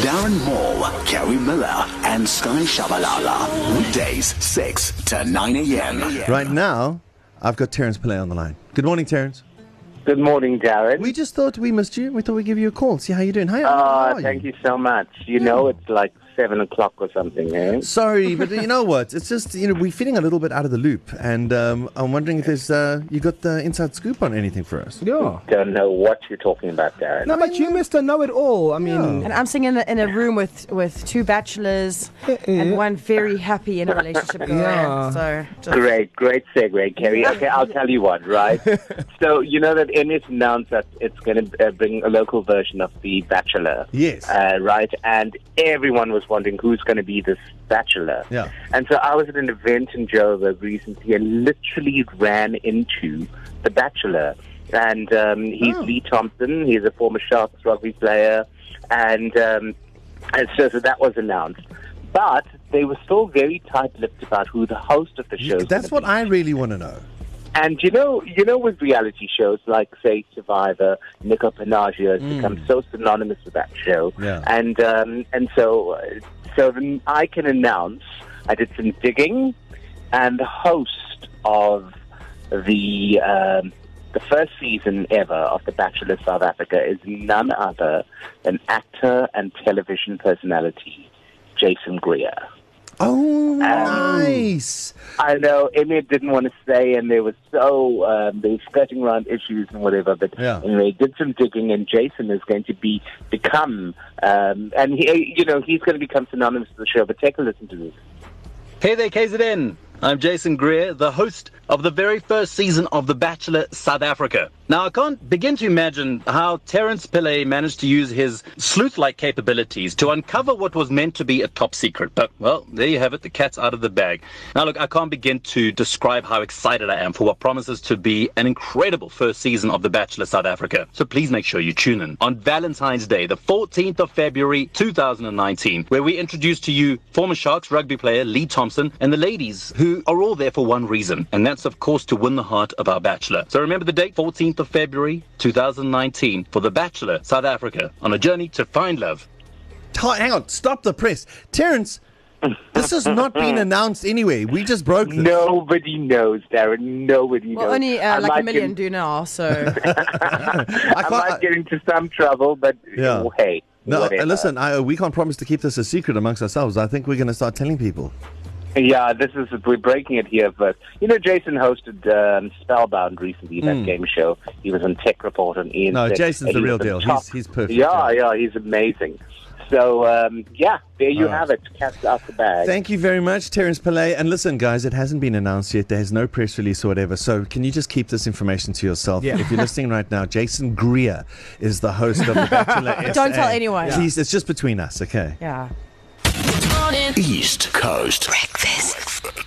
Darren Maule, Keri Miller, and Sky Tshabalala. Weekdays, 6 to 9 a.m. Right now, I've got Terence Pillay on the line. Good morning, Terence. Good morning, Darren. We just thought we missed you. We thought we'd give you a call, see how you're doing. How, how uh, are thank you so much. You know, it's like seven o'clock or something, eh? Sorry, but you know what? It's just you know we're feeling a little bit out of the loop, and um, I'm wondering if there's uh, you got the inside scoop on anything for us. Yeah. Don't know what you're talking about, Darren. No, but you, Mister, know it all. I mean, Yeah. And I'm sitting in a, in a room with, with two bachelors and one very happy in a relationship going. Yeah. So just, Great, great segue, Keri. Okay, I'll tell you what, right? so, you know that MS announced that it's going to uh, bring a local version of The Bachelor. Yes. Uh, right? And everyone was wondering who's going to be this Bachelor. Yeah. And so I was at an event in Joburg recently and literally ran into The Bachelor. And um, he's Oh. Lee Thompson. He's a former Sharks rugby player. And, um, and so, so that was announced. But they were still very tight-lipped about who the host of the show is. That's what I really want to know. And you know, you know, with reality shows like, say, Survivor, Nico Panagio has become so synonymous with that show. Mm. Yeah. And um, and so, so then I can announce I did some digging, and the host of the um, the first season ever of The Bachelor South Africa is none other than actor and television personality Jason Greer. Nice. I know M-Net didn't want to stay, and they were so um, they were skirting around issues and whatever. But Yeah. anyway, did some digging, and Jason is going to be become, um, and he, you know, he's going to become synonymous with the show. But take a listen to this. Hey there, KZN. I'm Jason Greer, the host of the very first season of The Bachelor South Africa. Now, I can't begin to imagine how Terence Pillay managed to use his sleuth like capabilities to uncover what was meant to be a top secret. But, well, there you have it, the cat's out of the bag. Now, look, I can't begin to describe how excited I am for what promises to be an incredible first season of The Bachelor South Africa. So please make sure you tune in on Valentine's Day, the 14th of February 2019, where we introduce to you former Sharks rugby player Lee Thompson and the ladies who are all there for one reason, and that's, of course, to win the heart of our Bachelor. So remember the date, 14th of February 2019, for The Bachelor South Africa on a journey to find love. Ta- hang on, stop the press. Terence, this has not been announced anyway. We just broke this. Nobody knows, Darren. Nobody well, knows. only uh, like a million Get, do now. So I I can't, might get into some trouble, but Yeah. hey, no, whatever. listen, I, we can't promise to keep this a secret amongst ourselves. I think we're going to start telling people. Yeah, this is we're breaking it here, but you know, Jason hosted um, Spellbound recently, that game show. He was on Tech Report on Ian. No, Jason's the real deal. He's- he's perfect, Yeah, yeah. yeah, he's amazing. So um, yeah, there you All right. have it. Cat's out the bag. Thank you very much, Terence Pillay. And listen, guys, it hasn't been announced yet. There's no press release or whatever. So can you just keep this information to yourself? Yeah. If you're listening right now, Jason Greer is the host of The Bachelor Don't SA. tell anyone. Please, it's just between us, okay? yeah. East Coast. Breakfast.